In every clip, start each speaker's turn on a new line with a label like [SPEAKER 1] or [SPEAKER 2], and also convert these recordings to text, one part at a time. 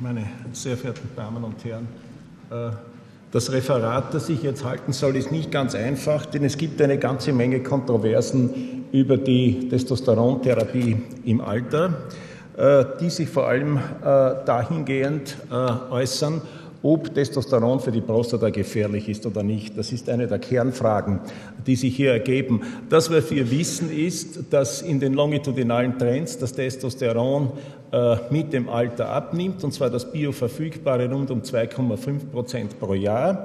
[SPEAKER 1] meine sehr verehrten Damen und Herren, äh, das Referat, das ich jetzt halten soll, ist nicht ganz einfach, denn es gibt eine ganze Menge Kontroversen über die Testosterontherapie im Alter, äh, die sich vor allem äh, dahingehend äußern, ob Testosteron für die Prostata gefährlich ist oder nicht. Das ist eine der Kernfragen, die sich hier ergeben. Das, was wir wissen, ist, dass in den longitudinalen Trends das Testosteron äh, mit dem Alter abnimmt, und zwar das bioverfügbare rund um 2,5 Prozent pro Jahr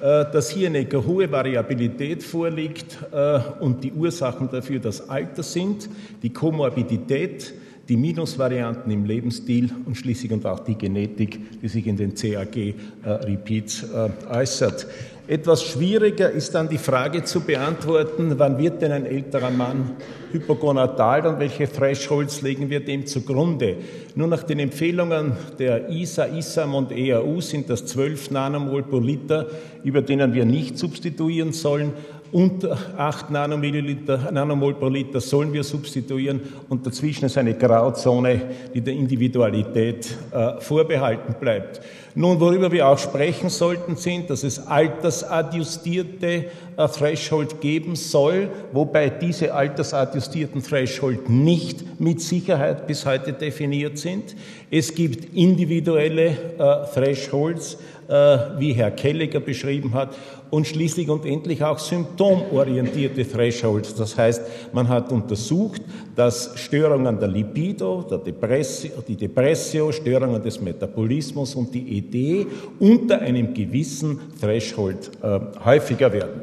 [SPEAKER 1] äh, dass hier eine hohe Variabilität vorliegt äh, und die Ursachen dafür das Alter sind, die Komorbidität, die Minusvarianten im Lebensstil und schließlich und auch die Genetik, die sich in den CAG-Repeats äh, äußert. Etwas schwieriger ist dann die Frage zu beantworten, wann wird denn ein älterer Mann hypogonatal und welche Thresholds legen wir dem zugrunde? Nur nach den Empfehlungen der ISA, ISAM und EAU sind das 12 Nanomol pro Liter, über denen wir nicht substituieren sollen unter 8 Nanomilliliter, Nanomol pro Liter sollen wir substituieren und dazwischen ist eine Grauzone, die der Individualität äh, vorbehalten bleibt. Nun, worüber wir auch sprechen sollten, sind, dass es altersadjustierte äh, Threshold geben soll, wobei diese altersadjustierten Threshold nicht mit Sicherheit bis heute definiert sind. Es gibt individuelle äh, Thresholds, äh, wie Herr Kelliger beschrieben hat, und schließlich und endlich auch symptomorientierte Thresholds. Das heißt, man hat untersucht, dass Störungen der Libido, der Depressio, die Depressio, Störungen des Metabolismus und die ED unter einem gewissen Threshold äh, häufiger werden.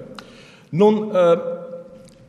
[SPEAKER 1] Nun, äh,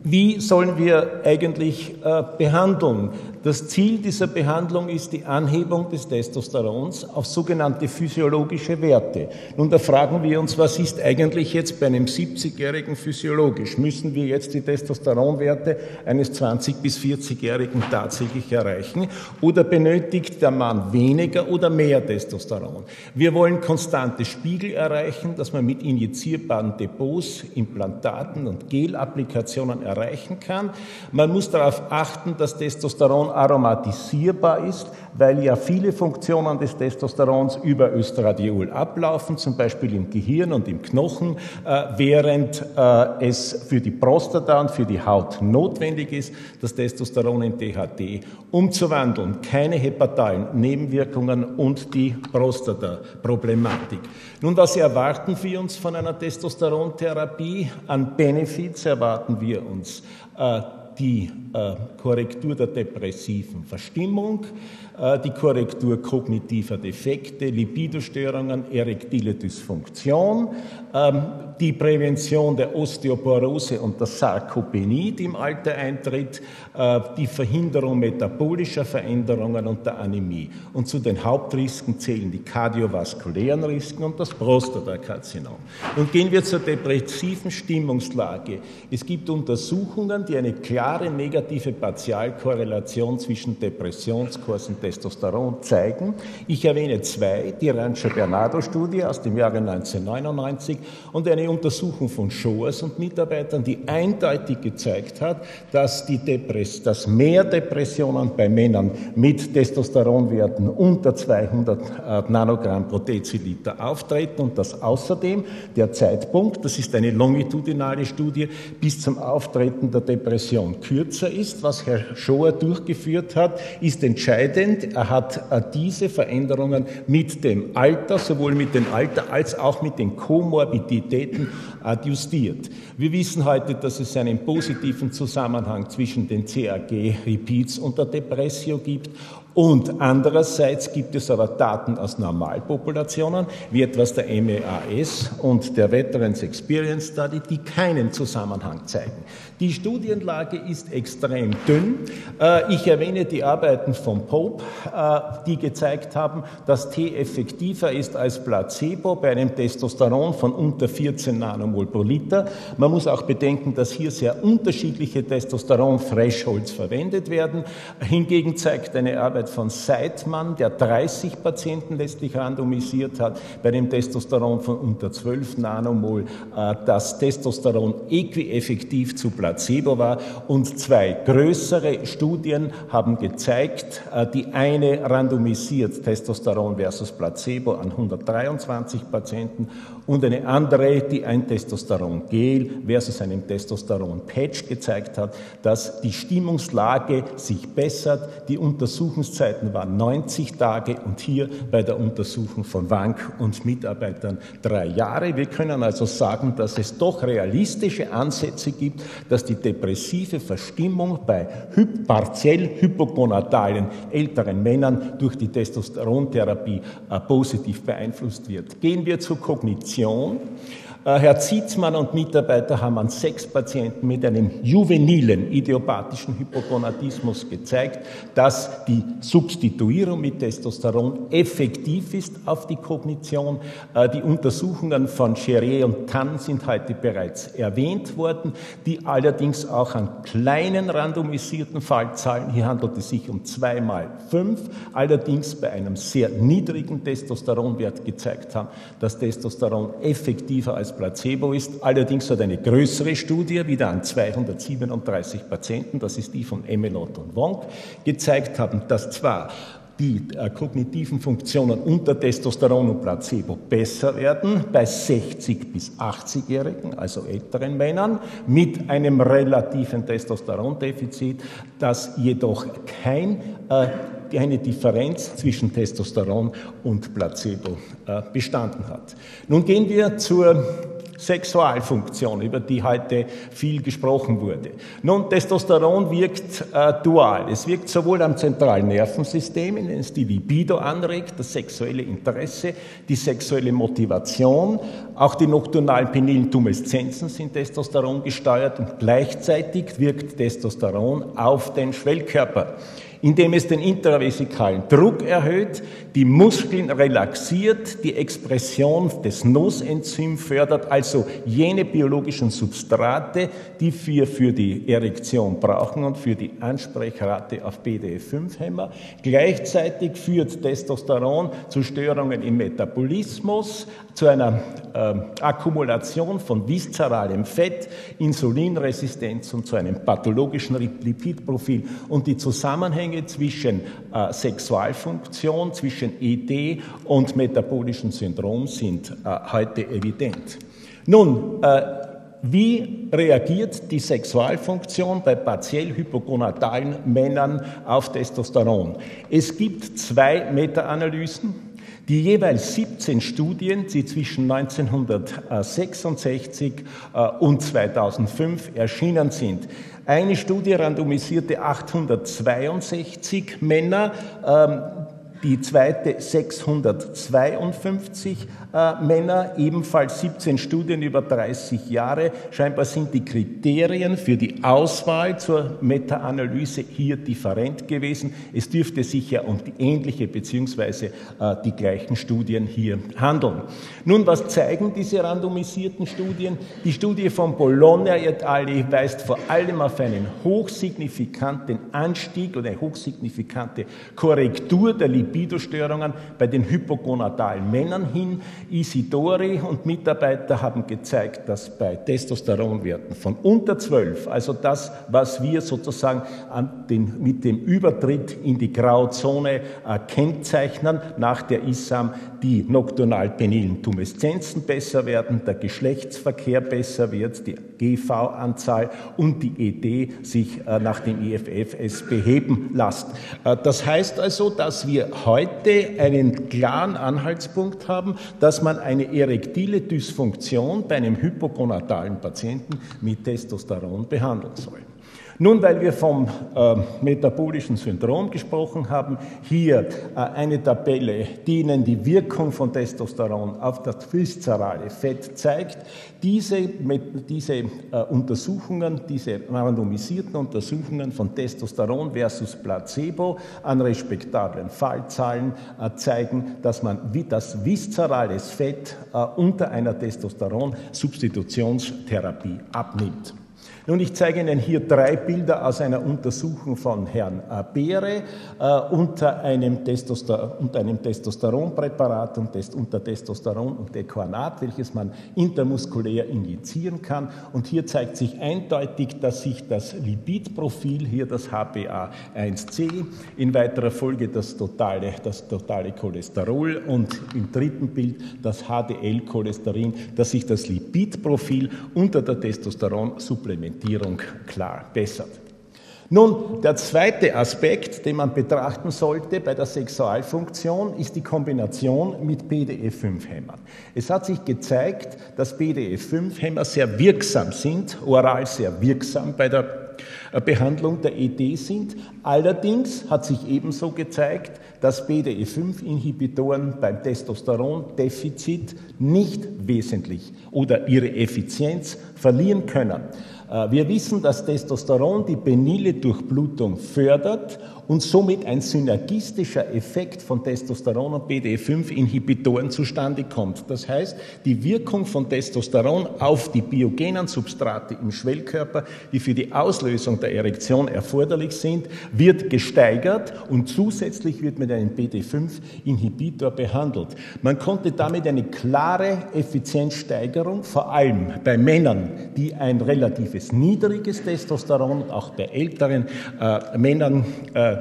[SPEAKER 1] wie sollen wir eigentlich äh, behandeln? Das Ziel dieser Behandlung ist die Anhebung des Testosterons auf sogenannte physiologische Werte. Nun, da fragen wir uns, was ist eigentlich jetzt bei einem 70-Jährigen physiologisch? Müssen wir jetzt die Testosteronwerte eines 20- bis 40-Jährigen tatsächlich erreichen? Oder benötigt der Mann weniger oder mehr Testosteron? Wir wollen konstante Spiegel erreichen, dass man mit injizierbaren Depots, Implantaten und Gelapplikationen erreichen kann. Man muss darauf achten, dass Testosteron aromatisierbar ist, weil ja viele Funktionen des Testosterons über Östradiol ablaufen, zum Beispiel im Gehirn und im Knochen, äh, während äh, es für die Prostata und für die Haut notwendig ist, das Testosteron in THT umzuwandeln. Keine hepatalen Nebenwirkungen und die Prostata-Problematik. Nun, was erwarten wir uns von einer Testosterontherapie? An Benefits erwarten wir uns äh, die äh, Korrektur der depressiven Verstimmung, die Korrektur kognitiver Defekte, Lipidostörungen, erektile Dysfunktion, ähm, die Prävention der Osteoporose und der Sarkopenie, die im Alter eintritt, äh, die Verhinderung metabolischer Veränderungen und der Anämie. Und zu den Hauptrisken zählen die kardiovaskulären Risiken und das Prostatakarzinom. Und gehen wir zur depressiven Stimmungslage. Es gibt Untersuchungen, die eine klare negative Partialkorrelation zwischen Depressionskurs und Testosteron zeigen. Ich erwähne zwei, die Rancho-Bernardo-Studie aus dem Jahre 1999 und eine Untersuchung von Schoers und Mitarbeitern, die eindeutig gezeigt hat, dass, die Depress dass mehr Depressionen bei Männern mit Testosteronwerten unter 200 äh, Nanogramm pro Deziliter auftreten und dass außerdem der Zeitpunkt, das ist eine longitudinale Studie, bis zum Auftreten der Depression kürzer ist. Was Herr Schoer durchgeführt hat, ist entscheidend. Er hat äh, diese Veränderungen mit dem Alter, sowohl mit dem Alter als auch mit den Komorbiditäten adjustiert. Wir wissen heute, dass es einen positiven Zusammenhang zwischen den CAG-Repeats und der Depressio gibt und andererseits gibt es aber Daten aus Normalpopulationen, wie etwas der MEAS und der Veterans Experience Study, die keinen Zusammenhang zeigen. Die Studienlage ist extrem dünn. Äh, ich erwähne die Arbeiten von Pope, äh, die gezeigt haben, dass T effektiver ist als Placebo bei einem Testosteron von unter 14 Nanomol pro Liter. Man muss auch bedenken, dass hier sehr unterschiedliche Testosteron-Thresholds verwendet werden. Hingegen zeigt eine Arbeit Arbeit von Seidmann, der 30 Patienten letztlich randomisiert hat, bei dem Testosteron von unter 12 Nanomol, äh, das Testosteron equieffektiv zu Placebo war. Und zwei größere Studien haben gezeigt, äh, die eine randomisiert Testosteron versus Placebo an 123 Patienten und eine andere, die ein Testosteron-Gel versus einem Testosteron-Patch gezeigt hat, dass die Stimmungslage sich bessert. Die Untersuchungszeiten waren 90 Tage und hier bei der Untersuchung von Wank und Mitarbeitern drei Jahre. Wir können also sagen, dass es doch realistische Ansätze gibt, dass die depressive Verstimmung bei partiell hypogonadalen älteren Männern durch die Testosterontherapie positiv beeinflusst wird. Gehen wir zur Kognition. Äh, Herr Zietzmann und Mitarbeiter haben an sechs Patienten mit einem juvenilen idiopathischen Hypogonadismus gezeigt, dass die Substituierung mit Testosteron effektiv ist auf die Kognition. Äh, die Untersuchungen von Cherier und Tann sind heute bereits erwähnt worden, die allerdings auch an kleinen randomisierten Fallzahlen, hier handelt es sich um zwei mal fünf, allerdings bei einem sehr niedrigen Testosteronwert gezeigt haben, dass Testosteron effektiver als Placebo ist. Allerdings hat eine größere Studie, wieder an 237 Patienten, das ist die von Emelot und Wong, gezeigt haben, dass zwar die äh, kognitiven Funktionen unter Testosteron und Placebo besser werden bei 60 bis 80-Jährigen, also älteren Männern, mit einem relativen Testosterondefizit, das jedoch kein äh, eine Differenz zwischen Testosteron und Placebo äh, bestanden hat. Nun gehen wir zur Sexualfunktion, über die heute viel gesprochen wurde. Nun, Testosteron wirkt äh, dual. Es wirkt sowohl am zentralen Nervensystem, in dem es die Libido anregt, das sexuelle Interesse, die sexuelle Motivation, auch die nocturnalen penilen Tumeszenzen sind Testosteron gesteuert und gleichzeitig wirkt Testosteron auf den Schwellkörper indem es den intravesikalen Druck erhöht, die Muskeln relaxiert, die Expression des NOS-Enzym fördert, also jene biologischen Substrate, die wir für die Erektion brauchen und für die Ansprechrate auf BDE5-Hämmer. Gleichzeitig führt Testosteron zu Störungen im Metabolismus, zu einer äh, Akkumulation von viszeralem Fett, Insulinresistenz und zu einem pathologischen Lipidprofil. Und die Zusammenhänge zwischen äh, Sexualfunktion, zwischen ED und metabolischem Syndrom sind äh, heute evident. Nun, äh, wie reagiert die Sexualfunktion bei partiell hypogonadalen Männern auf Testosteron? Es gibt zwei Meta-Analysen die jeweils 17 Studien, die zwischen 1966 äh, und 2005 erschienen sind. Eine Studie randomisierte 862 Männer, ähm, die zweite 652 äh, Männer, ebenfalls 17 Studien über 30 Jahre. Scheinbar sind die Kriterien für die Auswahl zur Meta-Analyse hier different gewesen. Es dürfte sich ja um die ähnliche beziehungsweise äh, die gleichen Studien hier handeln. Nun, was zeigen diese randomisierten Studien? Die Studie von Bologna et al. weist vor allem auf einen hochsignifikanten Anstieg oder eine hochsignifikante Korrektur der Libido-Störungen bei den hypogonadalen Männern hin. Isidori und Mitarbeiter haben gezeigt, dass bei Testosteronwerten von unter 12, also das, was wir sozusagen den, mit dem Übertritt in die Grauzone äh, kennzeichnen, nach der ISAM die nocturnal-penilen Tumeszenzen besser werden, der Geschlechtsverkehr besser wird, die GV-Anzahl und die ED sich äh, nach dem IFFS beheben lässt. Äh, das heißt also, dass wir heute einen klaren Anhaltspunkt haben, dass man eine erektile Dysfunktion bei einem hypogonadalen Patienten mit Testosteron behandeln soll. Nun, weil wir vom äh, metabolischen Syndrom gesprochen haben, hier äh, eine Tabelle, die Ihnen die Wirkung von Testosteron auf das viszerale Fett zeigt. Diese, mit, diese äh, Untersuchungen, diese randomisierten Untersuchungen von Testosteron versus Placebo an respektablen Fallzahlen äh, zeigen, dass man wie das viszerales Fett äh, unter einer Testosteron-Substitutionstherapie abnimmt. Nun, ich zeige Ihnen hier drei Bilder aus einer Untersuchung von Herrn Beere äh, unter, einem Testoster unter einem Testosteronpräparat und Test unter Testosteron und Dequanat, welches man intermuskulär injizieren kann. Und hier zeigt sich eindeutig, dass sich das Lipidprofil, hier das HbA1c, in weiterer Folge das totale, das totale Cholesterol und im dritten Bild das HDL-Cholesterin, dass sich das Lipidprofil unter der Testosteronsupplementierung Orientierung klar bessert. Nun, der zweite Aspekt, den man betrachten sollte bei der Sexualfunktion, ist die Kombination mit BDE5-Hämmern. Es hat sich gezeigt, dass BDE5-Hämmer sehr wirksam sind, oral sehr wirksam bei der äh, Behandlung der ED sind. Allerdings hat sich ebenso gezeigt, dass BDE5-Inhibitoren beim Testosterondefizit nicht wesentlich oder ihre Effizienz verlieren können. Äh, wir wissen, dass Testosteron die penile Durchblutung fördert und somit ein synergistischer Effekt von Testosteron und BDE5-Inhibitoren zustande kommt. Das heißt, die Wirkung von Testosteron auf die biogenen Substrate im Schwellkörper, die für die Auslösung der Erektion erforderlich sind, wird gesteigert und zusätzlich wird mit einem BD5-Inhibitor behandelt. Man konnte damit eine klare Effizienzsteigerung, vor allem bei Männern, die ein relatives niedriges Testosteron, auch bei älteren äh, Männern, äh,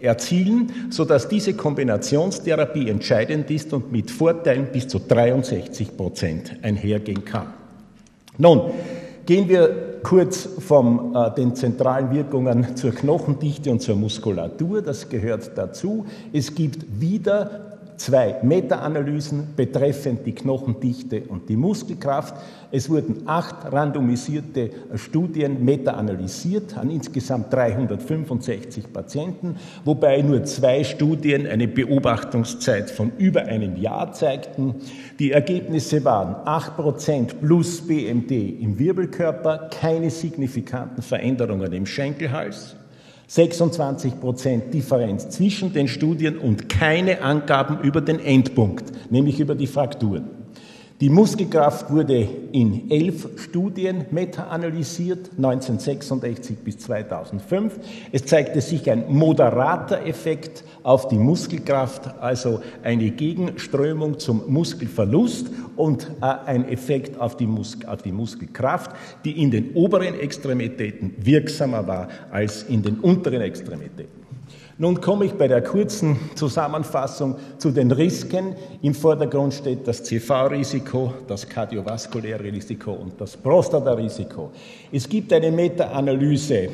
[SPEAKER 1] erzielen, sodass diese Kombinationstherapie entscheidend ist und mit Vorteilen bis zu 63 Prozent einhergehen kann. Nun, gehen wir kurz von äh, den zentralen Wirkungen zur Knochendichte und zur Muskulatur. Das gehört dazu. Es gibt wieder zwei Meta-Analysen betreffend die Knochendichte und die Muskelkraft. Es wurden acht randomisierte Studien meta-analysiert an insgesamt 365 Patienten, wobei nur zwei Studien eine Beobachtungszeit von über einem Jahr zeigten. Die Ergebnisse waren 8% plus BMD im Wirbelkörper, keine signifikanten Veränderungen im Schenkelhals. 26 Prozent Differenz zwischen den Studien und keine Angaben über den Endpunkt, nämlich über die Frakturen. Die Muskelkraft wurde in elf Studien meta-analysiert, 1966 bis 2005. Es zeigte sich ein moderater Effekt auf die Muskelkraft, also eine Gegenströmung zum Muskelverlust und äh, ein Effekt auf die, Mus auf die Muskelkraft, die in den oberen Extremitäten wirksamer war als in den unteren Extremitäten. Nun komme ich bei der kurzen Zusammenfassung zu den Risiken. Im Vordergrund steht das CV-Risiko, das kardiovaskuläre Risiko und das Prostata-Risiko. Es gibt eine Meta-Analyse äh,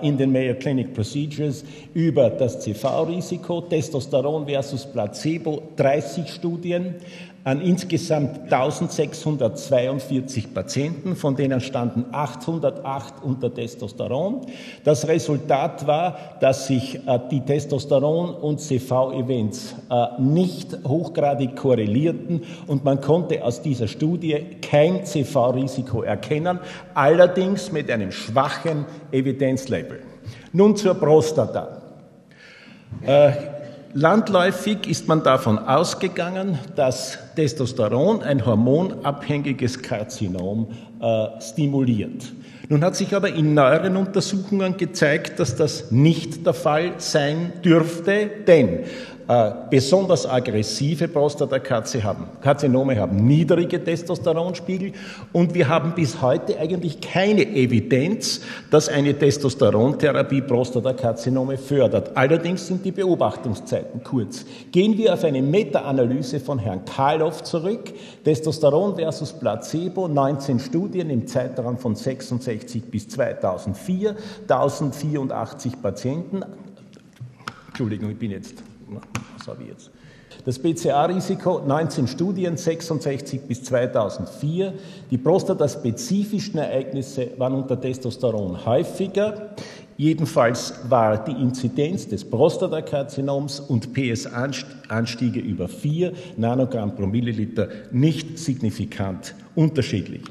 [SPEAKER 1] in den Mayo Clinic Procedures über das CV-Risiko, Testosteron versus Placebo, 30 Studien an insgesamt 1642 Patienten, von denen standen 808 unter Testosteron. Das Resultat war, dass sich äh, die Testosteron- und CV-Events äh, nicht hochgradig korrelierten und man konnte aus dieser Studie kein CV-Risiko erkennen, allerdings mit einem schwachen Evidenzlabel. Nun zur Prostata. Äh, Landläufig ist man davon ausgegangen, dass Testosteron ein hormonabhängiges Karzinom äh, stimuliert. Nun hat sich aber in neueren Untersuchungen gezeigt, dass das nicht der Fall sein dürfte, denn äh, besonders aggressive Prostatakarzinome haben niedrige Testosteronspiegel und wir haben bis heute eigentlich keine Evidenz, dass eine Testosterontherapie Prostatakarzinome fördert. Allerdings sind die Beobachtungszeiten kurz. Gehen wir auf eine Meta-Analyse von Herrn Karloff zurück. Testosteron versus Placebo, 19 Studien im Zeitraum von 66 bis 2004, 1084 Patienten. Entschuldigung, ich bin jetzt was habe ich jetzt? Das BCA-Risiko 19 Studien 66 bis 2004. Die prostataspezifischen Ereignisse waren unter Testosteron häufiger. Jedenfalls war die Inzidenz des Prostatakarzinoms und PS-Anstiege über 4 Nanogramm pro Milliliter nicht signifikant unterschiedlich.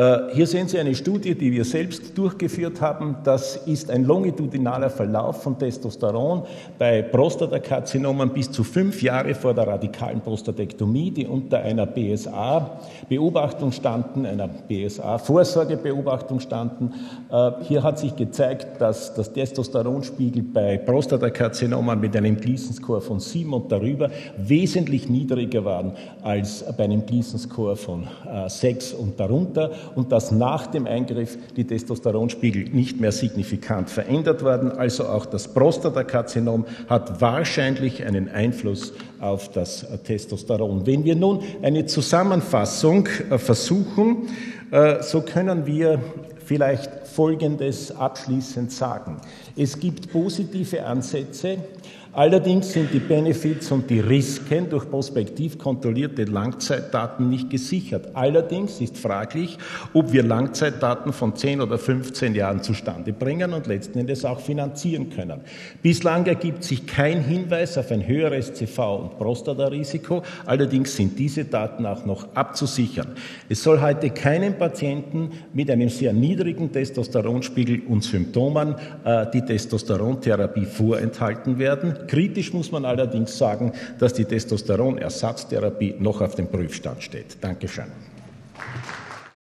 [SPEAKER 1] Äh, hier sehen Sie eine Studie, die wir selbst durchgeführt haben. Das ist ein longitudinaler Verlauf von Testosteron bei Prostatakarzinomen bis zu fünf Jahre vor der radikalen Prostatektomie, die unter einer BSA-Beobachtung standen, einer BSA-Vorsorgebeobachtung standen. Äh, hier hat sich gezeigt, dass das Testosteronspiegel bei Prostatakarzinomen mit einem Gleason-Score von sieben und darüber wesentlich niedriger waren als bei einem Gleason-Score von äh, sechs und darunter und dass nach dem Eingriff die Testosteronspiegel nicht mehr signifikant verändert werden. Also auch das Prostatakarzinom hat wahrscheinlich einen Einfluss auf das Testosteron. Wenn wir nun eine Zusammenfassung äh, versuchen, äh, so können wir vielleicht Folgendes abschließend sagen. Es gibt positive Ansätze, Allerdings sind die Benefits und die Risiken durch prospektiv kontrollierte Langzeitdaten nicht gesichert. Allerdings ist fraglich, ob wir Langzeitdaten von 10 oder 15 Jahren zustande bringen und letzten Endes auch finanzieren können. Bislang ergibt sich kein Hinweis auf ein höheres CV- und Prostatarisiko. Allerdings sind diese Daten auch noch abzusichern. Es soll heute keinem Patienten mit einem sehr niedrigen Testosteronspiegel und Symptomen äh, die Testosterontherapie vorenthalten werden. Kritisch muss man allerdings sagen, dass die Testosteronersatztherapie noch auf dem Prüfstand steht. Dankeschön.